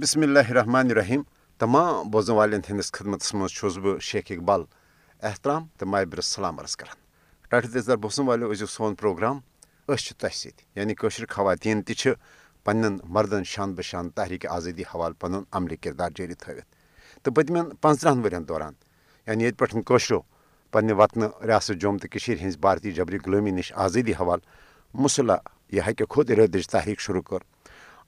بسم اللہ الرحمن الرحیم تمام بوزن والن ہندس خدمت مز بہ شیخ اقبال احترام تو مابر سلام عرض کران ٹاٹھ تیزدار بوسن والو ازیو سون پروگرام اس تہ ست یعنی کوشر خواتین تہ پنن مردن شان بشان تحریک آزادی حوالہ پن عملی کردار جاری تھوت تو پتمن پانچترہن ورین دوران یعنی یہ پہ کوشرو پنہ وطن ریاست جوم تو ہز بھارتی جبری غلومی نش آزادی حوالہ مصلح یہ ہکہ خود ارادچ تحریک شروع کر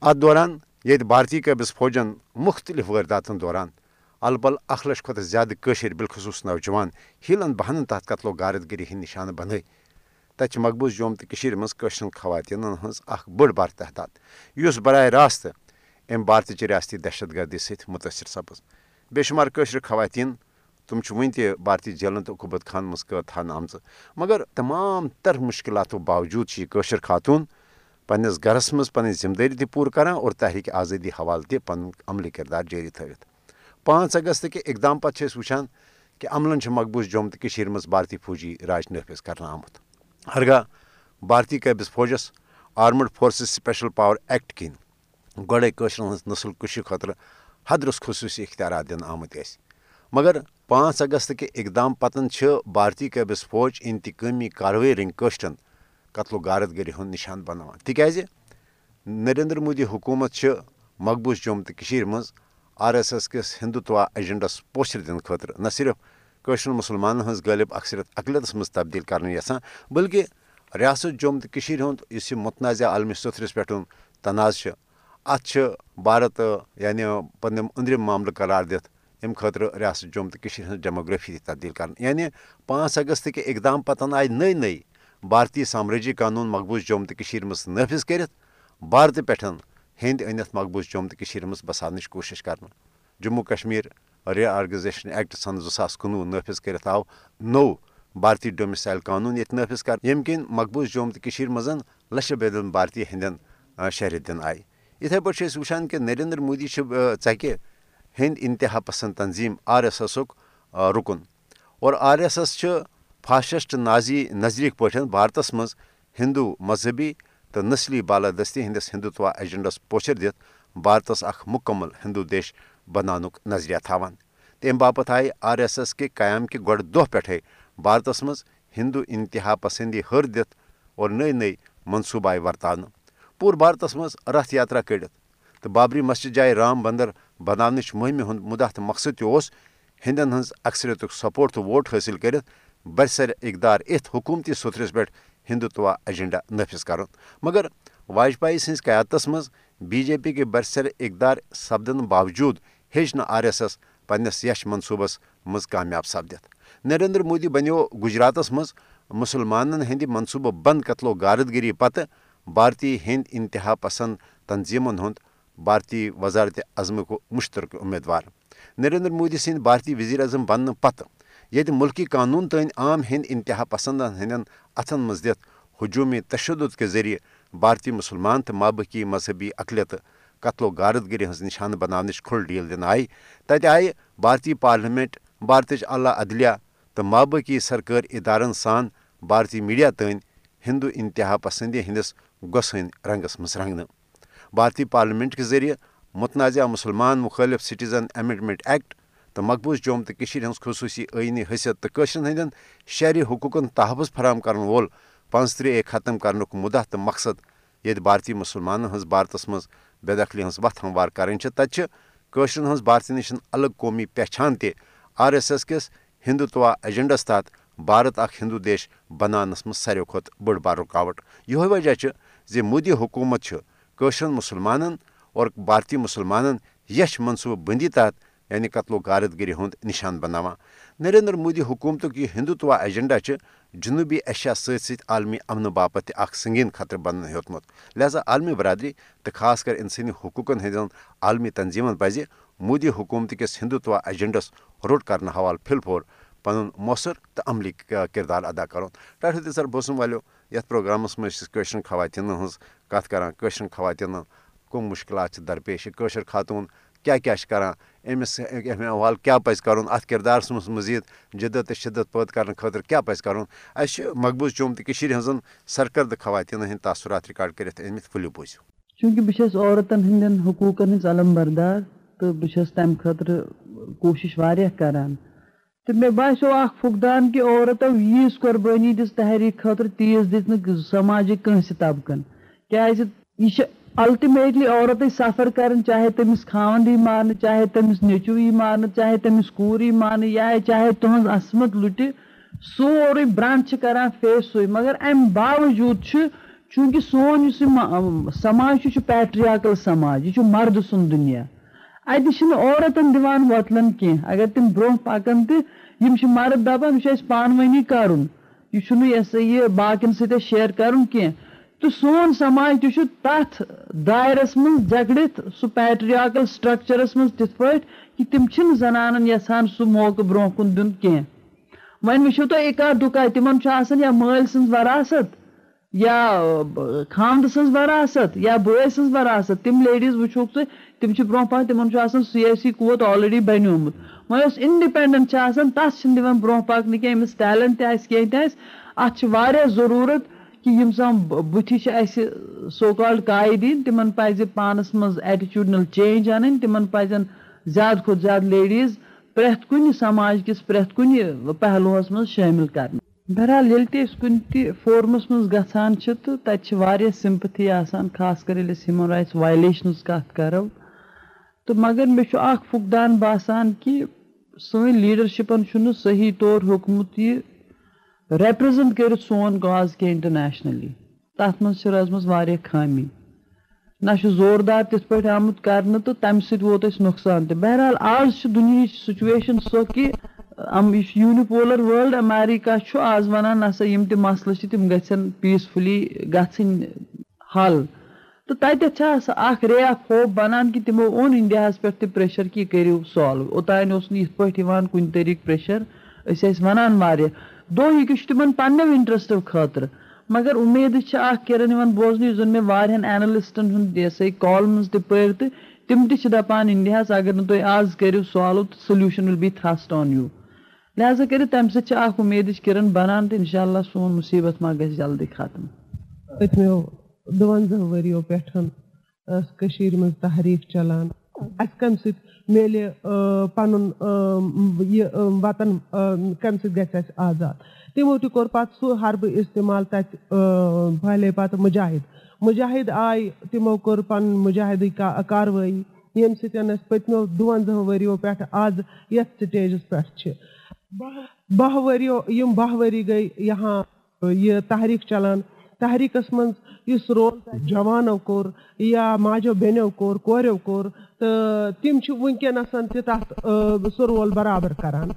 ات دوران یہ بھارتی قبض فوجن مختلف وارداتن دوران البل اخ لچھ کھت زیادہ قشر بالخصوص نوجوان ہیلن بہن تحت قتل و غارت گری ہند نشانہ بنائی تتہ مقبوض جوم تو مز خواتین ہز اخ بڑ بار تحتات اس براہ راست ام بھارتچ ریاستی دہشت گردی ست متاثر سپز۔ بے شمار قشر خواتین، تم ون تہ بھارتی جیلن تو قبت خان مز قید تھانہ آمژ، مگر تمام تر مشکلاتو باوجود یہ قشر خاتون پنس گرس مز پن ذمہ داری تہ پور کران اور تحریک آزادی حوالہ تہ پن عملی کردار جاری تھوت پانچ اگست کہ اقدام پتہ وچان کہ عملن مقبوض جوم تو مز بھارتی فوجی راج نافذ کرنا آمت۔ ہرگاہ بھارتی قبض فوجس armed forces special power act کن گۄڈے کٲشرن ہٕنٛز نسل کشی خٲطرٕ حدرس خصوٗصی اختیارات دِنہٕ آمٕتۍ ٲسۍ۔ مگر پانٛژھ اگست کہِ اقدام پتن بھارتی قبض فوج انتقٲمی کاروٲیی رٔنگۍ کٲشرٮ۪ن قتل و غارت گری ہُنٛد نشان بناوان۔ تِکیازِ نریندر مودی حکوٗمت چھِ مقبوض جوم تہٕ کٔشیٖر منٛز آر ایس ایس کِس ہندوتوا ایجنڈس پوچھر دِنہٕ خٲطرٕ نہ صرف قٲشرٮ۪ن مُسلمانن ہٕنٛز غٲلب اکثریت اقلیتس منٛز تبدیل کرنہٕ یژھان، بلکہِ ریاست جوم تہٕ کٔشیٖر ہُنٛد یُس یہِ متنازع عالمی صوترس پٮ۪ٹھ تناز چھِ، اتھ بھارت یعنی پنٕنۍ أنٛدرِم معاملہٕ قرار دِتھ امہِ خٲطرٕ ریاست جوم تہٕ کٔشیٖر ہٕنٛز ڈیموگرافی تبدیل کرنہٕ۔ یعنی پانٛژھ اگست کہِ اقدام پتن آیہِ نٔے نٔے بھارتی سامرٲجی قانوٗن مقبوض جوم تہٕ کٔشیٖر منٛز نٲفِظ کٔرِتھ، بھارتہٕ پٮ۪ٹھ ہیٚنٛدۍ أنِتھ مقبوض جوم تہٕ کٔشیٖر منٛز بساونٕچ کوٗشش کرنہٕ۔ Jammu Kashmir reorganisation act سن زٕ ساس کُنوُہ نٲفِظ کٔرِتھ آو نوٚو بھارتی ڈومسایل قانوٗن ییٚتہِ نٲفِظ کر ییٚمہِ کِنۍ مقبوض جوم تہٕ کٔشیٖر منٛز لچھِ بھارتی ہٕنٛدٮ۪ن شہرِ دِنہٕ آیہِ۔ یِتھٕے پٲٹھۍ چھِ أسۍ وٕچھان کہِ نریندر مودی چھِ ژکہِ ہیٚنٛدۍ انتہا پسنٛد تنظیٖم آر ایس ایسُک رُکُن۔ اور آر ایس ایس چھِ فاسسٹ نازی نظریٖک پٲٹھۍ بھارتس منٛز ہندوٗ مذہبی تہٕ نسلی بالادستی ہٕنٛدِس ہندوتوا ایجنڈس پوچھر دِتھ بھارتس اکھ مُکمل ہندوٗ دیش بناونُک نظریہ تھاوان۔ تمہِ باپتھ آیہِ آر ایس ایس کہِ قیام کہِ گۄڈٕ دۄہ پٮ۪ٹھے بھارتس منٛز ہندوٗ انتہا پسنٛدی ہر دِتھ اور نٔے نٔے منصوٗبہٕ آیہِ ورتاونہٕ۔ پوٗرٕ بھارتس منٛز رتھ یاترا کٔڑِتھ تہٕ بابری مسجد جایہِ رام بندر بناونٕچ مُہمہِ ہُنٛد مُدعا مقصد تہِ اوس ہندین ہٕنٛز اکثریتُک سپورٹ تہٕ ووٹ حٲصِل کٔرِتھ برسر اقدار یِتھ حکوٗمتی صوٗرس پٮ۪ٹھ ہندوتوا ایجنڈا نٲفِظ کرُن۔ مگر واجپایی سٕنٛزِ قیادتس منٛز بی جے پی کہِ برسر اقدار سپدنہٕ باوجوٗد ہیٚچھ نہٕ آر ایس ایس پننس یش منصوٗبس منٛز کامیاب سپدِتھ۔ نریندر مودی بنیو گجراتس منٛز مُسلمانن ہٕنٛدِ منصوٗبہٕ بنٛد قتل و غارت گری پتہٕ بھارتی ہِنٛدۍ انتہا پسنٛد تنظیٖمن ہُنٛد بھارتی وزارت عظمُک مُشترکہٕ اُمیٖدوار۔ نریندر مودی سٕنٛدۍ بھارتی وزیر اعظم بننہٕ پتہٕ ییٚتہِ مُلکی قانوٗن تانۍ عام ہِنٛدۍ انتہا پسنٛدن ہٕنٛدٮ۪ن اتھن منٛز دِتھ ہجوٗمی تشدُد کہِ ذٔریعہٕ بھارتی مُسلمان تہٕ مابقی مذہبی اقلیتہٕ قتل و غارت گری ہٕنٛز نشانہٕ بناونٕچ کھُل ڈیٖل دِنہٕ آیہِ۔ تتہِ آیہِ بھارتی پارلِمیٚنٹ بھارتٕچ اعلی عدلیہ تہٕ مابقی سرکٲرۍ ادارن سان بھارتی میڈیا تانۍ ہندوٗ انتہا پسنٛدی ہٕنٛدِس گۄسہٕ ہٕنٛدۍ رنگس منٛز رنگنہٕ۔ بھارتی پارلِمیٚنٹ کہِ ذٔریعہٕ متنازع مُسلمان مُخٲلِف سٹیزن ایمینڈمنٹ ایکٹ تہٕ مقبوض جوم تہٕ کٔشیٖر ہٕنٛز خصوٗصی حیثیت تہٕ کٲشرٮ۪ن ہٕنٛدٮ۪ن شہری حقوٗقن تحفظ فراہم کرن وول پانٛژتٕرٛہ اے ختم کرنُک مُدعا تہٕ مقصد ییٚتہِ بھارتی مُسلمانن ہٕنٛز بھارتس منٛز بے دخلی ہٕنٛز وتھ ہموار کرٕنۍ چھِ تتہِ بھارتی نِش الگ قومی پہچان تہِ آر ایس ایس کِس ہندوتوا ایجنڈس تحت بھارت اکھ ہندوٗ دیش بناونس منٛز ساروی کھۄتہٕ بٔڑ بار رُکاوٹ۔ یِہوے وجہ چھُ زِ مودی حکوٗمت چھُ کٲشرٮ۪ن اور بھارتی مُسلمانن یش منصوٗبہٕ بنٛدی تحت یعنی قتل و غارت گری ہُنٛد نشان بناوان۔ نریندر مودی حکوٗمتُک یہِ ہندوتوا ایجنڈا چھُ جنوٗبی ایشیا سۭتۍ سۭتۍ عالمی امنہٕ باپتھ تہِ اکھ سنگیٖن خطرٕ بننہٕ لہذا عالمی برادری تہٕ خاص کر انسٲنی حقوٗقن ہٕنٛدٮ۪ن عالمی تنظیٖمن پزِ مودی حکوٗمتہٕ کِس ہندوتوا ایجنڈس روٚٹ کرنہٕ حوالہٕ پھِل پھور، پنُن مۄثر تہٕ عملی کردار ادا کرُن۔ ٹاٹھو تہِ سر، بوسن والیو، یتھ پروگرامس منٛز چھِ کٲشرٮ۪ن خواتیٖنن ہٕنٛز کتھ کران، کٲشرٮ۪ن درپیش یہِ کٲشِر خاتوٗن کیٛاہ کیٛاہ چھِ کران؟ أمِس اَمہِ کیٛاہ پَزِ کَرُن؟ اَتھ کِردارَس منٛز مٔزیٖد جِدت تہٕ شِدت پٲدٕ کَرنہٕ خٲطرٕ کیٛاہ پَزِ کَرُن؟ اَسہِ چھِ مقبوٗض چوم تہٕ کٔشیٖرِ ہٕنٛزن سرکردٕ خواتیٖنن ہٕنٛدۍ تاثرات رِکاڈ کٔرِتھ أنمٕتۍ ؤلِو بوٗزِو چونکہ بہت عورتن ہند حقوقن ہز علم بردار تو بہت تمہ خاطر کوشش واریاہ کران۔ تو مے باسو اخ فقدان کہ عورتو ییس قربانی دس تحریک خاطر تیز دن سماجی کنس طبقن۔ کیاز یہ الٹیمیٹلی عورت سفر کرن، چاہے تمس خاند ہی مارن چاہے تمس نیچو ہی مارن چاہے تمس کور ہی مارن یا چاہے تہذ عصمت لٹ سوری برانڈ کران فیس سوئی مگر ام باوجود چونکہ سون اس سماج یہ پیٹریاکل سماج یہ مرد سن دنیا۔ اتہ عورتن دان وتلن کی اگر تم برو پکان تو مرد دپان یہ پانونی کرن۔ یہ سا یہ باقین ست شیئر کرن کی تو سون سماج تہ تر دائرس من جگڑت سہ پیٹریاکل سٹرکچرس من تت پہ کہ تم زنانن یسان سہ موقع برو کن دن کی ون وچو تو اکا دکا تمن یا مل سن وراثت، یا خاند سن وراثت، یا بوے سن وراثت۔ تم لیڈیز وچوک ژٕ تم برو پہ تمن سیاسی قوت آلریڈی بنیومت۔ وۄنۍ یۄس اِنڈِپٮ۪نڈنٹ چھِ آسان تَتھ چھِنہٕ دِوان برونٛہہ کینٛہہ، أمِس ٹیلنٹ تہِ آسہِ، کینٛہہ تہِ آسہِ۔ اَتھ چھِ واریاہ ضروٗرت کہ یم سام بُتھِ چھِ سو کالڈ کاے دِنۍ تِمن پزِ پانس منٛز ایٹِچوٗڈنل چینج اَنٕنۍ تِمن پزن زیادٕ کھۄتہٕ زیادٕ لیڈیٖز پرٛٮ۪تھ کُنہِ سماج کِس پرٛٮ۪تھ کُنہِ پہلوٗہس منٛز شٲمِل کرنہٕ بہرحال ییٚلہِ تہِ أسۍ کُنہِ تہِ فورمس منٛز گژھان چھِ تہٕ تَتہِ چھِ واریاہ سِمپتھی آسان، خاص کر ییٚلہِ أسۍ ہیوٗمن رایٹس وایلیشنٕز کتھ کرو۔ تو مگر مے اخ فقدان باسان کہ سن لیڈرشپن صحیح طور ہوکمت یہ ریپرزنٹ کر سون کاز کی انٹرنیشنلی تر مز روزم خامی نہ زوردار تت پہ آمت کرنے تو تمہ ست ووت اس نقصان تہ. بہرحال آج دنیا سچویشن سو کہ یونیپولر ورلڈ امیریکہ آز ونان نسا یم تہ مسلہ تم گھن پیسفلی گھن حل. تو تتھ اخ رے اخ خوف بنان کہ تمو اون انڈیاہس پہ تہ پریشر کہ کرو سالو اوتان اس نت پہ کن طریقہ پریشر اس ونان واریاہ. دہ یہ تمن پنو انٹرسٹو خاطر۔ مگر امید اخ کران بوزن زن مے وارہن اینلسٹن ہند یہ سا کالمز تہ پڑ تو تم تہ دپان انڈیاہس اگر نہ تھی آز کرو سالو تو solution will be thrust on you لہذا کر تمہ سۭتۍ امید کران بنان تو انشاء اللہ سون مصیبت ما گژھِ جلدی ختم۔ اچھا، دُوَنزاہ ؤرِیو پٮ۪ٹھ ٲس کٔشیٖرِ منٛز تحریٖک چلان۔ اَسہِ کَمہِ سۭتۍ میلہِ پَنُن یہِ وطن کَمہِ سۭتۍ گژھِ اَسہِ آزاد تِمو تہِ کوٚر پَتہٕ سُہ حربہٕ اِستعمال تَتہِ پھہلے پَتہٕ مُجاہِد مُجاہِد آیہِ تِمو کوٚر پَنُن مُجاہِدٕے کاروٲیی ییٚمہِ سۭتۍ أسۍ پٔتمیو دُوَنزاہ ؤرِیو پٮ۪ٹھ آز یَتھ سِٹیجَس پٮ۪ٹھ چھِ باہ ؤرِیو یِم باہ ؤری گٔے یہاں یہِ تحریٖک چلان تحریٖکَس منٛز یُس رول جوانو کوٚر یا ماجو بیٚنیو کوٚر کوریو کوٚر تہٕ تِم تہِ تَتھ سُہ رول برابر کران۔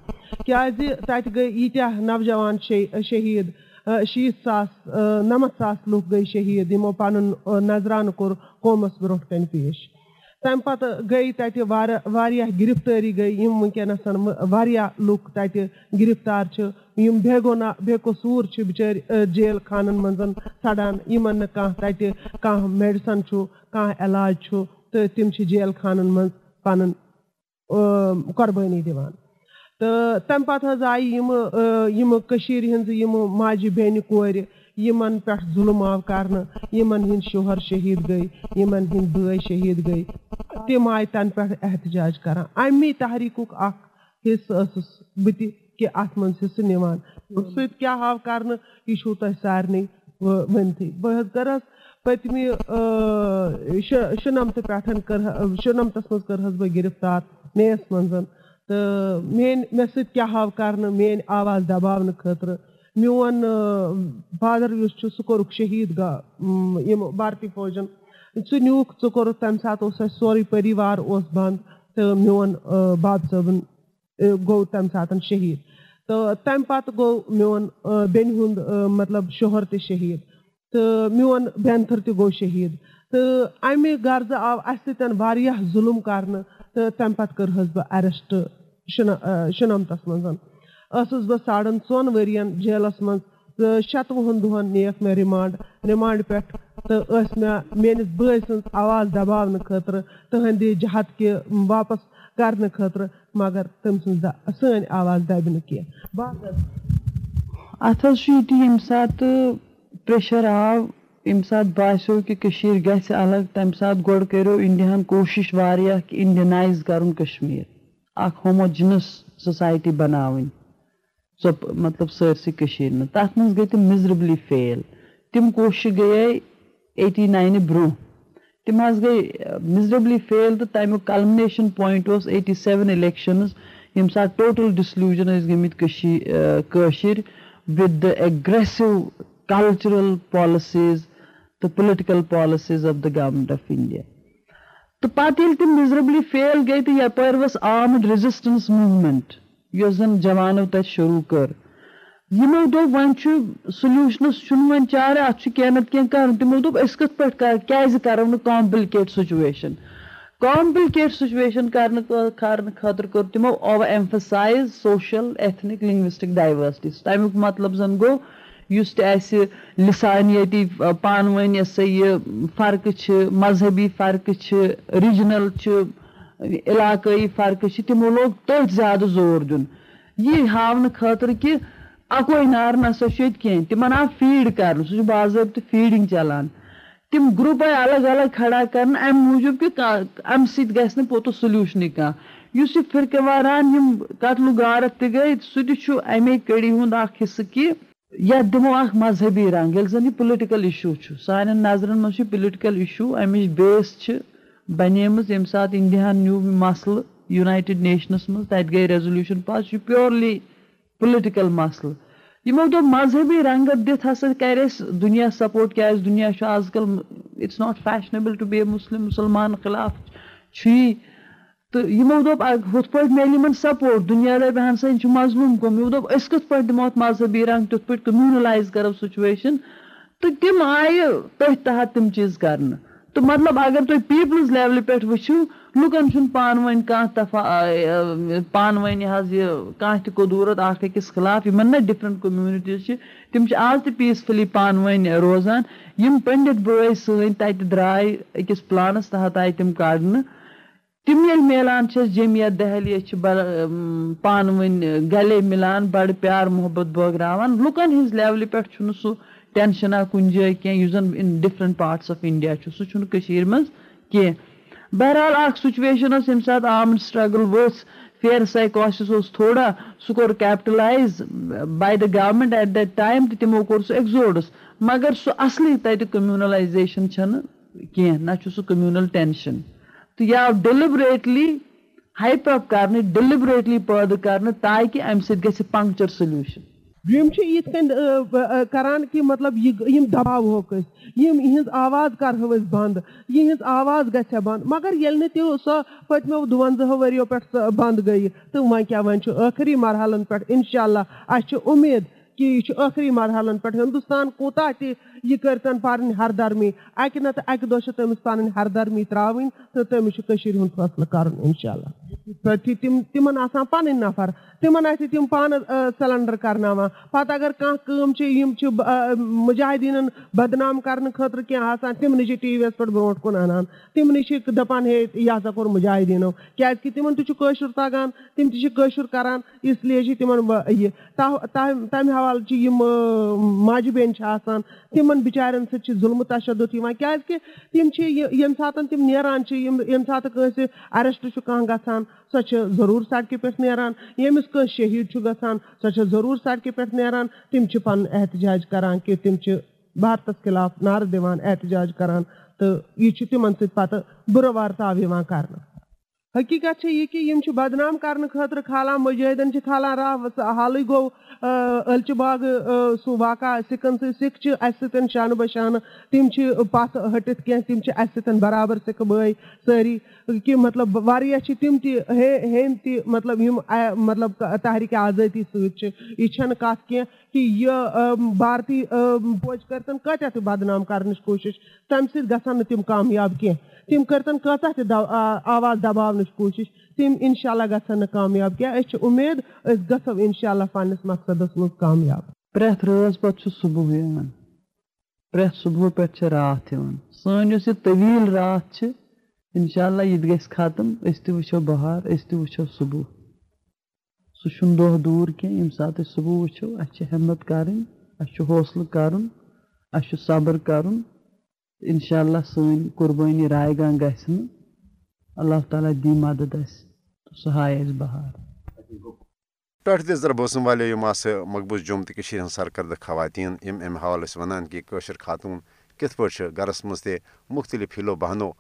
کیازِ تَتہِ گٔے ییٖتیاہ نوجوان شہیٖد شیٖتھ ساس نَمَتھ ساس لُکھ گٔے شہیٖد یِمو پَنُن نظرانہٕ کوٚر قومَس برونٛٹھ کَنہِ پیش۔ تَمہِ پَتہٕ گٔے تَتہِ واریاہ واریاہ گِرِفتٲری گٔے، یِم وٕنکیٚنَس واریاہ لُکھ تَتہِ گِرِفتار چھِ، یِم بے گۄنا بے قصوٗر چھِ بِچٲرۍ جیل خانن منٛز سَڑان یِمن نہٕ کانٛہہ تَتہِ کانٛہہ میڈِسن چھُ، کانٛہہ علاج چھُ، تہٕ تِم چھِ جیل خانن منٛز پَنُن قۄربٲنی دِوان۔ تہٕ تَمہِ پَتہٕ حظ آیہِ یِمہٕ یِمہٕ کٔشیٖر ہِنٛزٕ یِمہٕ ماجہِ بیٚنہِ کورِ یِمن پٮ۪ٹھ ظُلم آو کرنہٕ، یِمن ہِنٛدۍ شوہر شہیٖد گٔے، یِمن ہِنٛدۍ بٲے شہیٖد گٔے، تِم آیہِ تَنہٕ پٮ۪ٹھ احتِجاج کران۔ اَمی تحریٖکُک اکھ حِصہٕ ٲسٕس بہٕ تہِ کہِ اَتھ منٛز حِصہٕ نِوان۔ سۭتۍ آو کرنہٕ؟ یہِ چھُو تۄہہِ سارنٕے ؤنتھٕے بہٕ حظ کٔر پٔتمہِ شُنَمتہٕ پٮ۪ٹھ کٔر شُنَمتَس منٛز کٔر بہٕ گِرِفتار میس منٛز۔ تہٕ میٲنۍ، مےٚ سۭتۍ آو کرنہٕ؟ میٲنۍ آواز دَباونہٕ خٲطرٕ میون فادر یُس چھُ سُہ کوٚرُکھ شہیٖد یِم بھارتی فوجن۔ ژٕ نیوٗکھ ژٕ کوٚرُکھ تَمہِ ساتہٕ اوس اَسہِ سورُے پٔریوار اوس بنٛد تہٕ میون باب صٲبُن گوٚو تَمہِ ساتہٕ شہیٖد۔ تہٕ تَمہِ پَتہٕ گوٚو میون بیٚنہِ ہُنٛد مطلب شوہر تہِ شہیٖد۔ تہٕ میون بینتھٕر تہِ گوٚو شہیٖد۔ تہٕ اَمہِ غرضہٕ آو اَسہِ سۭتۍ واریاہ ظُلُم کرنہٕ تہٕ تَمہِ پَتہٕ کٔر حظ بہٕ شُنَمتَس منٛز۔ ٲسٕس بہٕ ساڑن ژۄن ؤرین جیلَس منٛز تہٕ شَتوُہن دۄہن نِیَکھ مےٚ رِمانڈ رِمانڈ پٮ۪ٹھ تہٕ ٲسۍ مےٚ میٲنِس بٲے سٕنٛز آواز دَباونہٕ خٲطرٕ تٕہٕنٛدِ جہت کہِ واپَس کرنہٕ خٲطرٕ مگر تٔمۍ سٕنٛز سٲنۍ آواز دَبہِ نہٕ کینٛہہ اَتھ حظ چھُ یہِ تہِ ییٚمہِ ساتہٕ پریشر آو ییٚمہِ ساتہٕ باسیٚو کہِ کٔشیٖر گژھِ الگ تَمہِ ساتہٕ گۄڈٕ کٔرِو اِنڈیاہَن کوٗشِش واریاہ کہِ اِنڈینایز کَرُن کَشمیٖر اکھ ہوموجِنس سوسایٹی بَناوٕنۍ سۄ مطلب سٲرسٕے کٔشیٖر منٛز. تَتھ منٛز گٔے تِم مِزربلی فیل تِم کوٗشِشہٕ گٔیے ایٹی ناینہِ برونٛہہ. تِم حظ گٔے مِزربلی فیل تہٕ تَمیُک کلمنیشن پویِنٹ اوس ایٹی سیوَن اِلیکشنٕز ییٚمہِ ساتہٕ ٹوٹل ڈِسلوٗجن ٲسۍ گٔمٕتۍ کٔشیٖر کٲشِر with the aggressive cultural policies تہٕ political policies of the government of India تہٕ پَتہٕ ییٚلہِ تِم مِزربلی فیل گٔے تہٕ یَپٲرۍ ؤژھ آمٕڈ ریزِسٹنس موٗمینٹ یۄس زَن جوانو تَتہِ شروٗع کٔر۔ یِمو دوٚپ وۄنۍ چھُ سولوٗشنَس چھُنہٕ وۄنۍ چارٕ اَتھ چھُ کیٚنٛہہ نَتہٕ کیٚنٛہہ کَرُن تِمو دوٚپ أسۍ کِتھ پٲٹھۍ کَر کیازِ کَرو نہٕ کامپلِکیٹ سُچویشن کامپلِکیٹ سُچویشن کرنہٕ کرنہٕ خٲطرٕ کوٚر تِمو over emphasise social ethnic linguistic diversity تَمیُک مطلب زَن گوٚو یُس تہِ اَسہِ لِسانیٲتی پانہٕ ؤنۍ یہِ سا یہِ فرقہٕ چھِ، مذہبی فرقہٕ چھِ رِجنل چھِ علاقٲیی فرقہٕ چھِ تِمو لوگ تٔتھۍ زیادٕ زور دیُن یہِ ہاونہٕ خٲطرٕ کہِ اَکوے نار نسا چھُ ییٚتہِ کیٚنٛہہ تِمن آو فیٖڈ کرنہٕ سُہ چھُ باضٲبطہٕ فیٖڈِنگ چلان۔ تِم گرُپ آیہِ الگ الگ کھڑا کرنہٕ اَمہِ موٗجوٗب کہِ اَمہِ سۭتۍ گژھِ نہٕ پوٚتُس سولوٗشنٕے کانٛہہ یُس یہِ فِرقہٕ واران یِم قتلہٕ غارت تہِ گٔے سُہ تہِ چھُ اَمے کٔڑی ہُنٛد اکھ حِصہٕ کہِ یَتھ دِمو اکھ مذہبی رنٛگ ییٚلہِ زَن یہِ پُلٹِکل اِشوٗ چھُ سانٮ۪ن نظرن منٛز چھُ پُلٹِکل اِشوٗ اَمِچ بیس چھِ۔ بَنیمٕژ ییٚمہِ ساتہٕ اِنڈیاہن نیوٗ یہِ مَسلہٕ یُنایٹِڈ نیشنَس منٛز تَتہِ گٔے ریزولوٗشن پاس، یہِ چھُ پیورلی پُلٹِکل مَسلہٕ یِمو دوٚپ مذہبی رنٛگت دِتھ ہسا کَرِ اَسہِ دُنیا سپوٹ کیازِ دُنیا چھُ آز کل it's not fashionable to be a Muslim مُسلمان خٕلاف چھُ یی تہٕ یِمو دوٚپ ہُتھ پٲٹھۍ میلہِ یِمن سپوٹ دُنیا دَپہِ ہن سا یہِ چھُ مظلوٗم گوٚمُت یِمو دوٚپ أسۍ کِتھ پٲٹھۍ دِمو اَتھ مذہبی رنٛگ تِتھ پٲٹھۍ کٔموٗنلایز کرو سُچویشن تہٕ تِم آیہِ تٔتھۍ تحت تِم چیٖز کرنہٕ تہٕ مطلب اگر تُہۍ پیٖپلٕز لیولہِ پٮ۪ٹھ وٕچھِو، لُکن چھُنہٕ پانہٕ ؤنۍ کانٛہہ دفعہ پانہٕ ؤنۍ یہِ حظ یہِ کانٛہہ تہِ قۄدوٗرت اکھ أکِس خٕلاف، یِمن نہ ڈِفرنٹ کوٚمنِٹیٖز چھِ، تِم چھِ آز تہِ پیٖسفُلی پانہٕ ؤنۍ روزان۔ یِم پٔنڈِت بٲے سٲنۍ تَتہِ درٛاے أکِس پٕلانَس تحت آیہِ تِم کَڑنہٕ تِم ییٚلہِ میلان چھِ أسۍ جمعیت، دہلی أسۍ چھِ پانہٕ ؤنۍ گلے مِلان، بَڑٕ پیار، محبت بٲگراوان۔ لُکن ہِنٛز لیولہِ پٮ۪ٹھ چھُنہٕ سُہ ٹینشنا کُنہِ جایہِ کیٚنٛہہ یُس زَن اِن آف اِنڈیا چھُ سُہ چھُنہٕ کٔشیٖر منٛز کیٚنٛہہ بہرحال اکھ سُچویشن ٲس ییٚمہِ ساتہٕ آمٕڈ سٹرگٕل ؤژھ فِیر سایکاسِس اوس تھوڑا سُہ کوٚر کیپٹلایز bye the government at that time تہٕ تِمو کوٚر سُہ ایٚگزوڈٕس مگر سُہ اَصلی تَتہِ کٔموٗنلایزیشن چھنہٕ نہ چھُ سُہ ٹینشن تہٕ یہِ آو ڈیلِبریٹلی ہایپ اپ کرنہٕ ڈیلِبریٹلی پٲدٕ کرنہٕ تاکہِ اَمہِ سۭتۍ گژھِ یِم چھِ یِتھ کران کہ مطلب یہ دباو دباوہوکھ آواز کرو بند۔ بنٛد آواز گژھِ بند۔ مگر یل نہٕ تہِ سۄ پٔتمیو دُوَنزاہو ؤرِیو پٮ۪ٹھ سۄ بنٛد گٔیہِ تہٕ وۄنۍ کیاہ وۄنۍ چھُ ٲخری مرحلن پٮ۪ٹھ اِنشاء اللہ اَسہِ امید کہ یہ آخری مرحلن پہ ہندوستان کوٗتاہ تہ یہِ کٔرتن پنٕنۍ ہردرمی اکہِ نتہٕ اکہِ دۄہ چھِ تٔمِس پنٕنۍ ہردرمی تراوٕنۍ تہٕ تٔمِس چھُ کٔشیٖر ہُنٛد فٲصلہٕ کرُن اِنشاء اللہ تِم تِمن آسان پنٕنۍ نفر تِمن آسہِ تِم پانہٕ سلینڈر کرناوان پتہٕ اگر کانٛہہ کٲم بدنام کرنہٕ خٲطرٕ کینٛہہ آسان تِمنٕے چھِ ٹی وی یس پٮ۪ٹھ برونٛٹھ کُن انان تِمنٕے چھِ دپان ہے یہِ ہسا کوٚر مُجاہدیٖنو کیازِ کہِ تِمن تہِ تگان تِم تہِ چھِ کران اس لیے چھِ تِمن یہِ تمہِ حوالہٕ چھِ یِم ماجہِ بیٚنہِ تِمن بِچارٮ۪ن سۭتۍ چھِ ظُلمہٕ تشدُد یِوان کیازِ کہِ تِم چھِ ییٚمہِ ساتہٕ تِم نیران چھِ، یِم ییٚمہِ ساتہٕ کٲنٛسہِ اریسٹ چھُ کانٛہہ گژھان، سۄ چھِ ضروٗر سڑکہِ پٮ۪ٹھ نیران۔ ییٚمِس کٲنٛسہِ شہیٖد چھُ گژھان، سۄ چھِ ضروٗر سڑکہِ پٮ۪ٹھ نیران۔ تِم چھِ پَنُن احتِجاج کران کہِ تِم چھِ بھارتس خِلاف نعرٕ دِوان، احتِجاج کران۔ تہٕ یہِ چھُ تِمن سۭتۍ پَتہٕ بُرٕ وارتاو یِوان کرنہٕ۔ حقیٖقت چھِ یہِ کہِ یِم چھِ بدنام کرنہٕ خٲطرٕ کھالان مُجٲہدن چھِ کھالان راہ حالٕے گوٚو عٲلچہِ باغہٕ سُہ واقع سِکن سۭتۍ سِکھ چھِ اَسہِ سۭتۍ شانہٕ بہ شانہٕ تِم چھِ پتھ ہٹِتھ کیٚنٛہہ تِم چھِ اَسہِ برابر سِکہٕ بٲے سٲری کہِ مطلب واریاہ چھِ تِم تہِ ہیٚنۍ تہِ مطلب یِم مطلب تحریٖکہِ آزٲدی سۭتۍ چھِ یہِ چھنہٕ کَتھ کیٚنٛہہ کہِ یہِ بھارتی فوج کٔرتن کۭتیاہ تہِ بدنام کرنٕچ کوٗشِش تَمہِ سۭتۍ گژھن نہٕ تِم کامیاب کیٚنٛہہ تِم کٔرتن کۭژاہ تہِ آواز دباونٕچ کوٗشِش، تِم اِنشاء اللہ گژھن نہٕ کامیاب کیٚنٛہہ۔ أسۍ چھِ اُمید، أسۍ گژھو اِنشاء اللہ پنٕنِس مقصدس منٛز کامیاب۔ پرٛٮ۪تھ رٲژ پتہٕ چھُ صبُح یِوان۔ پرٛٮ۪تھ صبُح پٮ۪ٹھ چھِ راتھ یِوان۔ سٲنۍ یۄس یہِ طویٖل راتھ چھِ اِنشاء اللہ یہِ تہِ گژھِ ختم۔ أسۍ تہِ وٕچھو بہار، أسۍ تہِ وٕچھو صبُح سُہ چھُنہٕ دۄہ دوٗر کیٚنٛہہ، ییٚمہِ ساتہٕ أسۍ صبُح وٕچھو، اَسہِ چھِ ہٮ۪مت کَرٕنۍ، اَسہِ چھُ حوصلہٕ کَرُن، اَسہِ چھُ صبر کَرُن۔ انشاء اللہ سٲنۍ قُربٲنی رایہِ گنٛگ گژھِ نہٕ اللہ تعالیٰ دی مدد اَسہِ تہٕ سُہ ہایہِ اَسہِ بہار۔ ٹٲٹھ دِژ در بوسم والے یِم آسہٕ مقبوٗض جوٚم تہٕ کٔشیٖرِ ہٕنٛز سرکردٕ خواتیٖن یِم اَمہِ حوالہٕ ٲسۍ وَنان کہِ کٲشِر خاتوٗن کِتھ پٲٹھۍ چھِ گَرَس منٛز تہِ مُختٔلِف ہِلو بہانو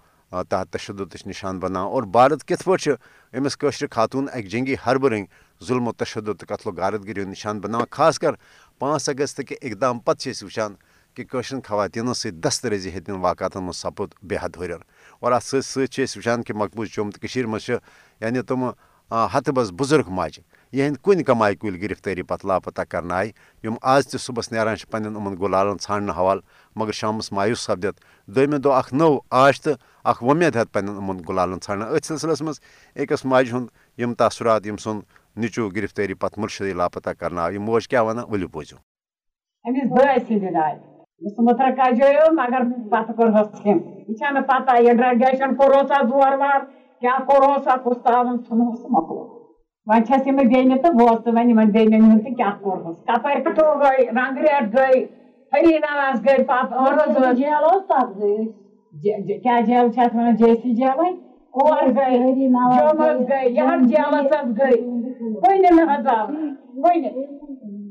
تحت تشدُدٕچ نِشان بَناوان اور بھارت کِتھ پٲٹھۍ چھِ أمِس کٲشرِ خاتوٗن اَکہِ جنگی حربہٕ رٔنٛگۍ ظُلم و تشدُد تہٕ قتل و غارت گِری ہُنٛد نِشان بَناوان خاص کر پانٛژھ اگست کہِ اقدام پتہٕ چھِ أسۍ وٕچھان کہِ کٲشرٮ۪ن خواتیٖنو سۭتۍ دسترٲزی ہیٚتٮ۪ن واقعاتن منٛز سپُد، بے حد ہُرٮ۪ر۔ اور اَتھ سۭتۍ سۭتۍ چھِ أسۍ وٕچھان کہِ مقبوٗض جوٚم تہٕ کٔشیٖرِ منٛز چھِ یعنی تِمہٕ ہتہٕ بَس بُزرگ ماجہِ، یِہٕنٛدۍ کُنہِ کمایہِ کُلۍ گِرفتٲری پتہٕ لاپتہ کرنہٕ آیہِ یِم آز تہِ صُبحس نیران چھِ پننٮ۪ن یِمن گُلالن ژھانڈنہٕ حوالہٕ، مگر شامس مایوٗس سپدِتھ۔ دوٚیمہِ دۄہ اکھ نٔو آش تہٕ اکھ وۄمید ہٮ۪تھ پننٮ۪ن یِمن گُلالن ژھانڈان أتھۍ سلسلس منٛز أکِس ماجہِ ہُنٛد یِم تاثرات، یِم سُنٛد نیٚچوٗ گِرفتٲری پتہٕ مُرشدٕے لاپتہ کرنہٕ آو یہِ موج کیٛاہ وَنان؟ ؤلِو بوٗزِو۔ أمِس بٲے سٕنٛدِ آیہِ مُتر کجٲیو مگر پتہٕ کوٚرہوس ژھِم یہِ چھَنہٕ پتہ یہِ ڈرٛگیشن کوٚرہوسا زور وار کیٛاہ کوٚرہوسا کُس تاوُن ژھُنہوس مۄکلو وۄنۍ چھَس یِمہٕ بیٚنہِ تہٕ ووت تہٕ وۄنۍ یِمن بیٚنٮ۪ن ہُنٛد تہِ کیٛاہ کوٚرہوس کپٲرۍ پٮ۪ٹھو گٔے رنٛگ ریٹ گٔے ہری نواز گٔے پتہٕ جیل اوس تتھ گٔے کیٛاہ جیل چھِ اتھ وَنان جے سی جیلے اور گٔے جوٚم حظ گٔے یَتھ جیلس حظ گٔے کُنہِ نہٕ حظ آو کُنہِ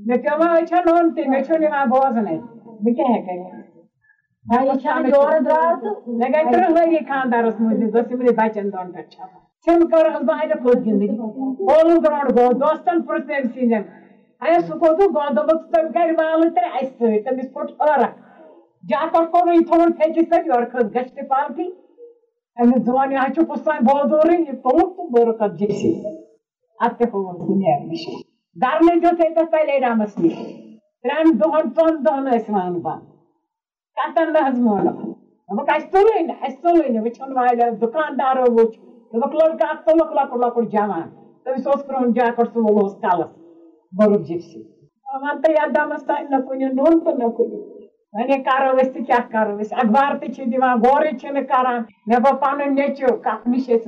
مےٚ پیوٚو أچھن اوٚن تہِ مےٚ چھُنہٕ یِوان بوزنٕے بہٕ کیٛاہ ہٮ۪کہٕ مےٚ گٔے ترٕٛہ ؤری خانٛدارس موٗجوٗب ٲس یِمنٕے بچن دۄن پٮ۪ٹھ چھپان ژھِم کٔرٕس بہٕ اَتہِ پھٔت گِنٛدٕنۍ اولوٗ گراوُنٛڈ گوٚو دوستن پرُژھ تٔمۍ سٕنٛدٮ۪ن اے سُہ کوٚتُھ گوٚو دوٚپُکھ تٔمۍ کرِ والہٕ ترٛےٚ اَسہِ سۭتۍ تٔمِس پھُٹ ٲرکھ جاکٹ کوٚرُن تھوٚوُن پھیٚکِس سۭتۍ یورٕ کھٔژ گٔشتہِ پالٹی أمِس دوٚپُن یہِ حظ چھُ کُس تام بوزورٕے یہِ تُلُکھ تہٕ بٔرٕکھ اَتھ جیسی اَتھ تہِ ہووُن سُہ نیرنٕچ دَرنٕے دیُت ییٚتٮ۪تھ پَلے رامَس نِش ترٛٮ۪ن دۄہَن ژۄن دۄہن ٲسۍ وَن بنٛد کَتن نہٕ حظ مونُکھ دوٚپُکھ اَسہِ تُلٕے نہٕ اَسہِ تُلٕے نہٕ وٕچھُن والیو دُکاندارو وٕچھ دوٚپُکھ لٔڑکہٕ اکھ تُلُکھ لۄکُٹ لۄکُٹ جوان تٔمِس اوس کرٛہُن جاکٹ سُہ وولوس کَلس بوٚرُکھ جِپسی وَن تہٕ یَتھ دَمَس تانۍ کُنہِ نوٚن تہٕ کُنہِ وۄنۍ أسۍ تہٕ کیٛاہ کرو أسۍ اخبار تہِ چھِ دِوان غورٕے چھِنہٕ کران مےٚ گوٚو پَنُن نیٚچوٗ کَتھ نِش ٲسۍ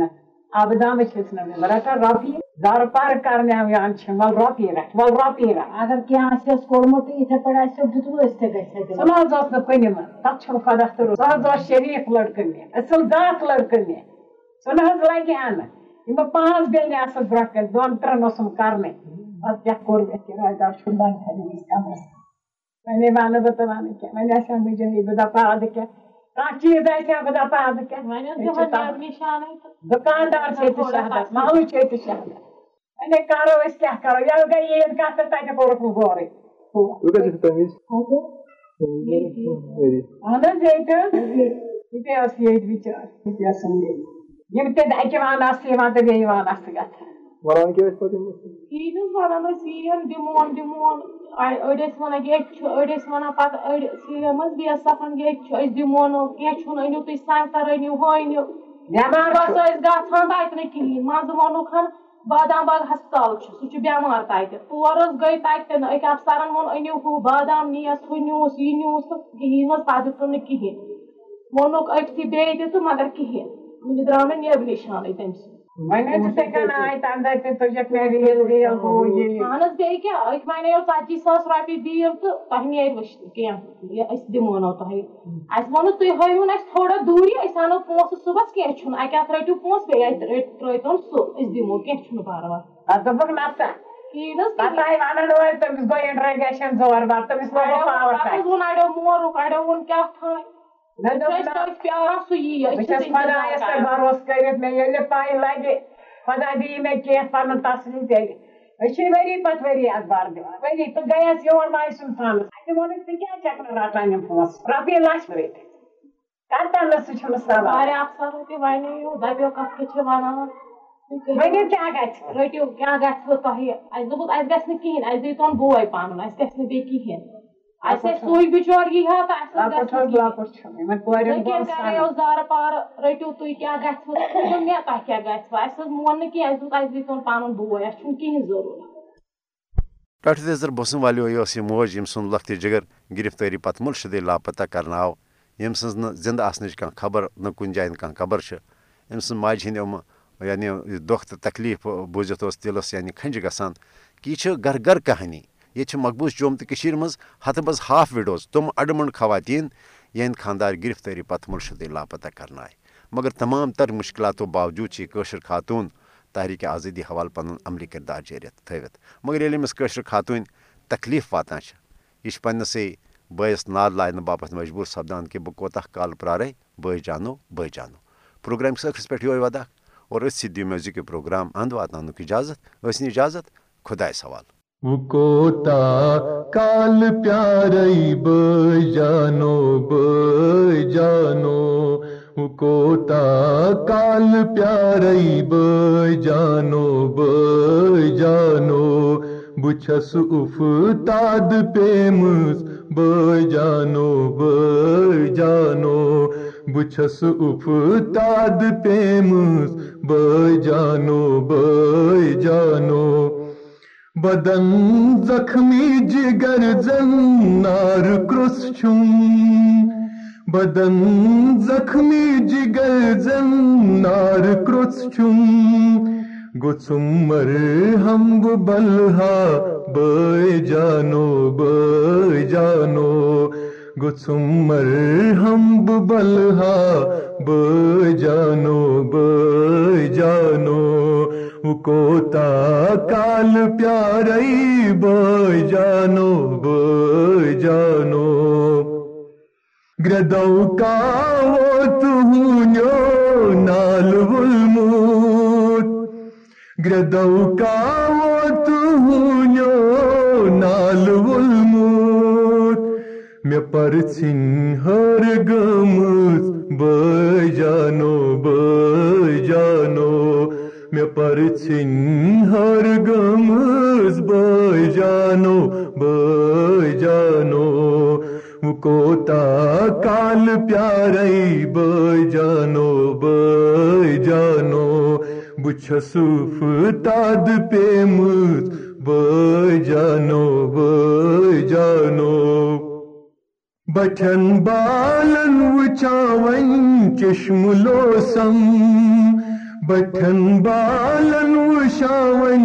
نہٕ آبہٕ دانہٕ چھِس نہٕ بہٕ رَٹان رۄپیہِ زارٕ پارٕ کرناوان چھِ وَل رۄپیہِ رَٹھ وَل رۄپیہِ رَٹھ اگر کینٛہہ آسٮ۪س کوٚرمُت تہٕ یِتھٕے پٲٹھۍ آسٮ۪س دیُتمُت أسۍ تہِ گژھِ سُہ نہ منٛز تَتھ چھُنہٕ خۄدا تہٕ سُہ حظ اوس شریٖف لٔڑکہٕ مےٚ اَصٕل مےٚ سُہ نہ حظ لگہِ ہا نہٕ یِم پانٛژھ بیٚنہِ آسَس برونٛٹھ کَنہِ دۄن ترٛٮ۪ن اوسُم کَرنٕے پَتہٕ کیٛاہ کوٚر مےٚ کِراے دار چھُ بنٛد تھٲومٕتۍ کَمرَس وۄنۍ وَنہٕ بہٕ تہٕ وَنہٕ کیٛاہ وۄنۍ آسہِ ہا مٔجرٕے بہٕ دَپہٕ اَدٕ کیٛاہ کانٛہہ چیٖز آسہِ ہا بہٕ دَپہٕ اَدٕ کیٛاہ دُکاندار چھِ ییٚتہِ شہرس محلہٕ چھِ ییٚتہِ شہرس وۄنۍ کرو أسۍ کیٛاہ کرو ییٚلہِ گٔے عیٖد کَتھ تہٕ تَتہِ کوٚرُکھ نہٕ غورٕے اہن حظ ییٚتہِ حظ یہِ تہِ ٲس ییٚتہِ بِچار یہِ تہِ ٲسٕم ییٚتہِ یِم تہِ اَکہِ وان آسہٕ یِوان تہٕ بیٚیہِ وان آسہٕ گژھان کِہیٖنۍ حظ وَنان ٲسۍ یِیَن دِمون دِمون أڑۍ ٲسۍ وَنان ییٚتہِ چھُ أڑۍ ٲسۍ وَنان پَتہٕ أڑۍ سِیَم حظ بیٚیہِ سَفن ییٚتہِ چھُ أسۍ دِمونو کیٚنٛہہ چھُنہٕ أنِو تُہۍ سنٛگتر أنِو بٮ۪مار بَس ٲسۍ گژھان تَتہِ نہٕ کِہیٖنۍ منٛزٕ ووٚنُکھ بادام باغ ہسپتال چھُ سُہ چھُ بٮ۪مار تَتہِ تور حظ گٔے تَتہِ تہِ نہٕ أکۍ اَفسرن ووٚن أنِو ہُہ بادام نِیَس ہُہ نیوٗس یہِ نیوٗس تہٕ کِہیٖنۍ حظ پَتہٕ دیُتُن نہٕ کِہیٖنۍ ووٚنُکھ أکۍسٕے بیٚیہِ تہِ تہٕ مگر کِہیٖنۍ وٕنہِ درٛاو نہٕ نیب نِشانٕے تٔمۍ سُنٛد بیٚیہِ ژَتجی ساس رۄپیہِ دِیِو تہٕ تۄہہِ نیرِ وٕچھنہٕ کیٚنٛہہ أسۍ دِمونو تۄہہِ اَسہِ تُہۍ اَسہِ تھوڑا دوٗری أسۍ اَنو پونٛسہٕ صُبحس کیٚنٛہہ چھُنہٕ اَکہِ اَتھ رٔٹِو پونٛسہٕ بیٚیہِ ترٲیتون سُہ أسۍ دِمو کیٚنٛہہ چھُنہٕ پَرواے دوٚپُکھ نسا تٔمِس گوٚو اِنٹرٛگیشن زور بار تٔمِس لوگُکھ پاور پَتہٕ حظ تَتہِ ووٚن اَڑیو مورُکھ اَڑیو ووٚن کیٛاہ تھانۍ پیاران سُہ یی بہٕ چھَس خۄدایَس پٮ۪ٹھ بَروسہٕ کٔرِتھ مےٚ ییٚلہِ پَے لَگہِ خۄدا دِیہِ مےٚ کینٛہہ پَنُن تَصلی تیٚلہِ أسۍ چھِ ؤری پَتہٕ ؤری اخبار دِوان ؤری تہٕ گٔیَس یور ماے سُنٛد تھانَس اَتہِ ووٚنُکھ ژٕ کیٛازِ چھَکھ نہٕ رَٹان یِم پونٛسہٕ رۄپیہِ لَچھ رٔٹِتھ کَتٮ۪ن نہٕ سُہ چھُنہٕ سَوال واریاہ اَفسَرو تہِ وَنیو دَپیو کَتھ کیٛاہ چھِ وَنان تُہۍ کٔرِو ؤنِو کیٛاہ گژھِ رٔٹِو کیٛاہ گژھِوٕ تۄہہِ اَسہِ دوٚپُکھ اَسہِ گژھِ نہٕ کِہیٖنۍ اَسہِ دیٖتون بوے پَنُن اَسہِ گژھِ نہٕ بیٚیہِ کِہیٖنۍ ٲسۍ سُے بِچور یی ہا تہٕ اَسہِ لۄکُٹ حظ لۄکُٹ چھُ یِمن کورٮ۪ن کَریو زارٕ پارٕ رٔٹِو تُہۍ کیٛاہ گژھِوٕ دوٚپ مےٚ تۄہہِ کیٛاہ گژھِوٕ اَسہِ حظ مون نہٕ کینٛہہ اَسہِ دوٚپ اَسہِ دیٖتون پَنُن بوے اَسہِ چھُنہٕ کِہیٖنۍ ضروٗرت ٹٲٹھ تیزر بوسم والیو یہِ ٲس یہِ موج ییٚمہِ سُنٛد لۄکتہِ جِگر گِرفتٲری پتہٕ مُرشدٕے لاپتہ کرنہٕ آو ییٚمہِ سٕنٛز نہٕ زِندٕ آسنٕچ کانٛہہ خبر نہٕ کُنہِ جایہِ کانٛہہ خبر چھِ أمۍ سٕنٛز ماجہِ ہِنٛدۍ یِم یعنی دۄکھ تہٕ تکلیٖف بوٗزِتھ اوس دِلس یعنی کھَنجہِ گژھان کہِ یہِ چھِ گرٕ گرٕ کہانی ییٚتہِ چھِ مقبوٗض جوٚم تہٕ کٔشیٖرِ منٛز ہَتہٕ بَس ہاف وِڈوز تِم اَڈٕمنٛڈ خواتیٖن ین خاندار گرفتاری پتہ مرشدی لاپتہ کرنا مگر تمام تر مشکلاتوں باوجود یہ خاتون تحریک آزادی حوالہ پن عملی کردار جاری تھوت مگر یل امس خاتون تکلیف واتان یہ پنسے بس ناد لانے باپت مجبور سپدان کہ بہ کوتہ کال پرارے بے جانو بے جانو۔ پروگرام ٲخرس پہ یہ ودا اور اتھ دِیو مےٚ پروگرام اند واتناونُک اجازت ٲسۍ اجازت خۄدایس حوال وہ کوتا کال پیارے بے جانو جانو وہ کوتا کال پیارے بے جانو بے جانو بچھس افتاد پیمس بے جانو بے جانو بچھس افتاد پیمس بے جانو جانو بدن زخمی جگر زن نار کرس چھم بدن زخمی جگر زن نار کرس چھم گسمر ہم بلہا بے جانو بے جانو۔ گسمر ہم بلہا بے جانو بے جانو۔ کوتا کال پیارے بے جانو بے جانو۔ گردو کا وہ تہو نال بلموت گردو کا وہ تہو نال بلموت میں پرچن ہر گمت بے جانو بے میں پرچن ہر گمز بے جانو بے جانو۔ کوتا کال پیارے بے جانو بے جانو۔ بچھسوف تاد پیمز بے جانو بے جانو۔ بٹھن بالن وچاون چشم لوسم۔ بٹھن بالن وشاون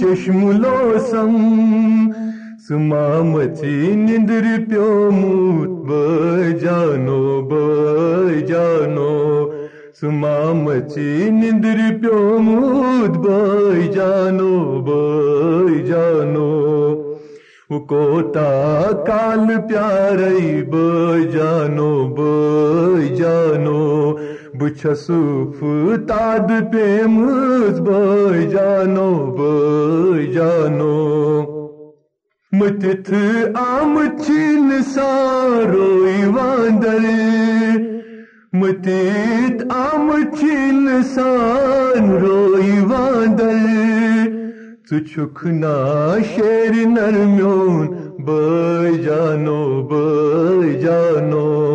چشم لوسم، سمامتی نندر پیوموت بے جانو بے جانو سمامتی نندر پیوموت بے جانو بے جانو کوتا کال پیارے بے جانو بچھسوف، تاد پیمز بے جانو بے جانو۔ متت آم چین ساروئی واندر متت آم چین سان روئی واندر نا شیر نرمیون بے جانو بے جانو۔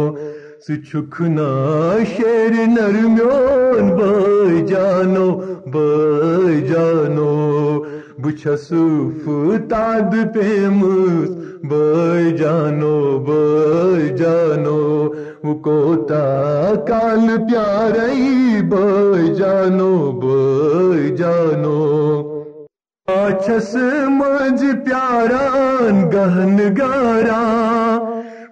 نا شیر نرمیون بے جانو بے جانو بچھسوف تاد پیمس بے جانو بے جانو وہ کوتا کال پیارے بے جانو بے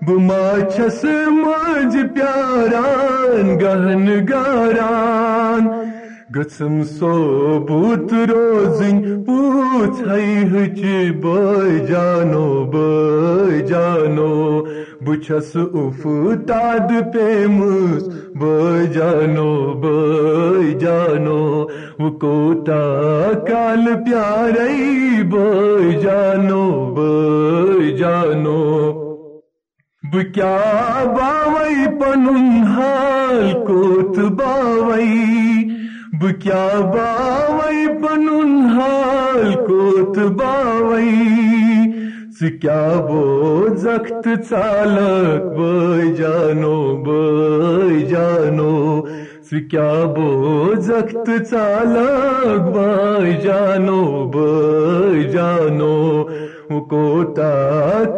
بما چھس مج پیاران گہن گاران۔ گسم سو بوت روزن پوچھ ہچ بے جانو بے جانو۔ بچھس اف تاد پیمس بے جانو بے جانو۔ وہ کوتا کال پیارے بے جانو بے جانو۔ بکیا باوئی پنن حال کوت باوئی؟ بکیا باوئی پنن حال کوت باوئی؟ سکیا بو زخت چالک بے جانو بے جانو؟ سکیا بو زخت چالک بے جانو بے جانو؟ کوٹا،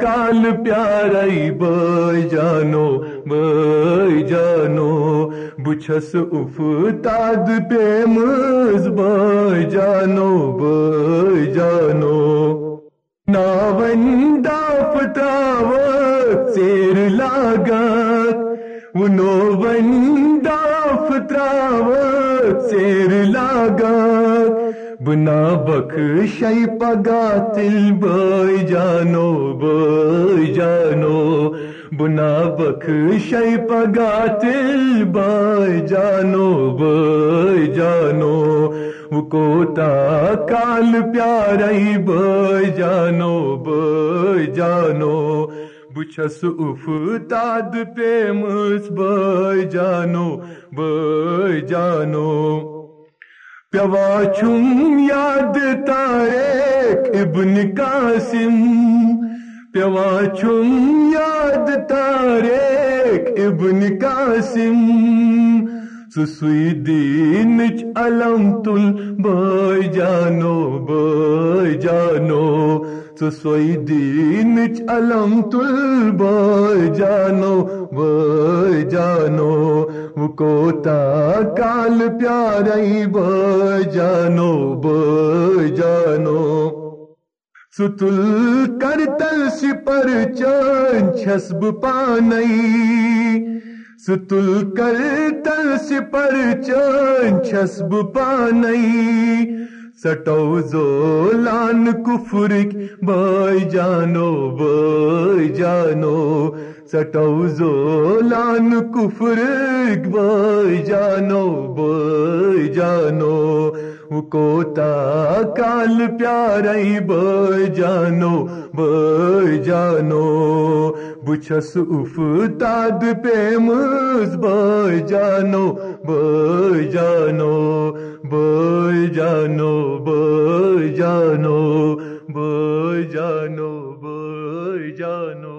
کال پیارئی بھائی جانو بھائی جانو، بچھس افتاد پیمز بھائی جانو بھائی جانو۔ ناون ناوندا پتاو سیر لاغا انو ون وندا فتراو سیر لاغا بنا بخ شی پگا تل بٲے جانو بٲے جانو۔ بنا بخ شی پگا تل بٲے جانو بٲے جانو۔ وہ کوتا کال پیارے بٲے جانو بٲے جانو۔ بچس افتاد پیمس بٲے جانو بٲے جانو۔ پیوا یاد تاریک ابن قاسم پیوا یاد تاریک ابن قاسم، سسوی دینچ علم تل بٲے جانو بٲے جانو، سسوی دینچ علم تل بٲے جانو بٲے جانو۔ کوتا کال پیارے بٲے جانو بٲے جانو ستل کرتل سپر چان چھس بہٕ پانے ستل کرتل سپر چان چھس بہٕ پانے سٹو زولان کفرک بٲے جانو بٲے جانو سٹو زولان کفرک بٲے جانو بٲے جانو کوتا کال پیارے بٲے جانو بٲے جانو۔ بچس افتاد پیمز بٲے جانو بٲے جانو بٲے جانو بٲے جانو بٲے جانو۔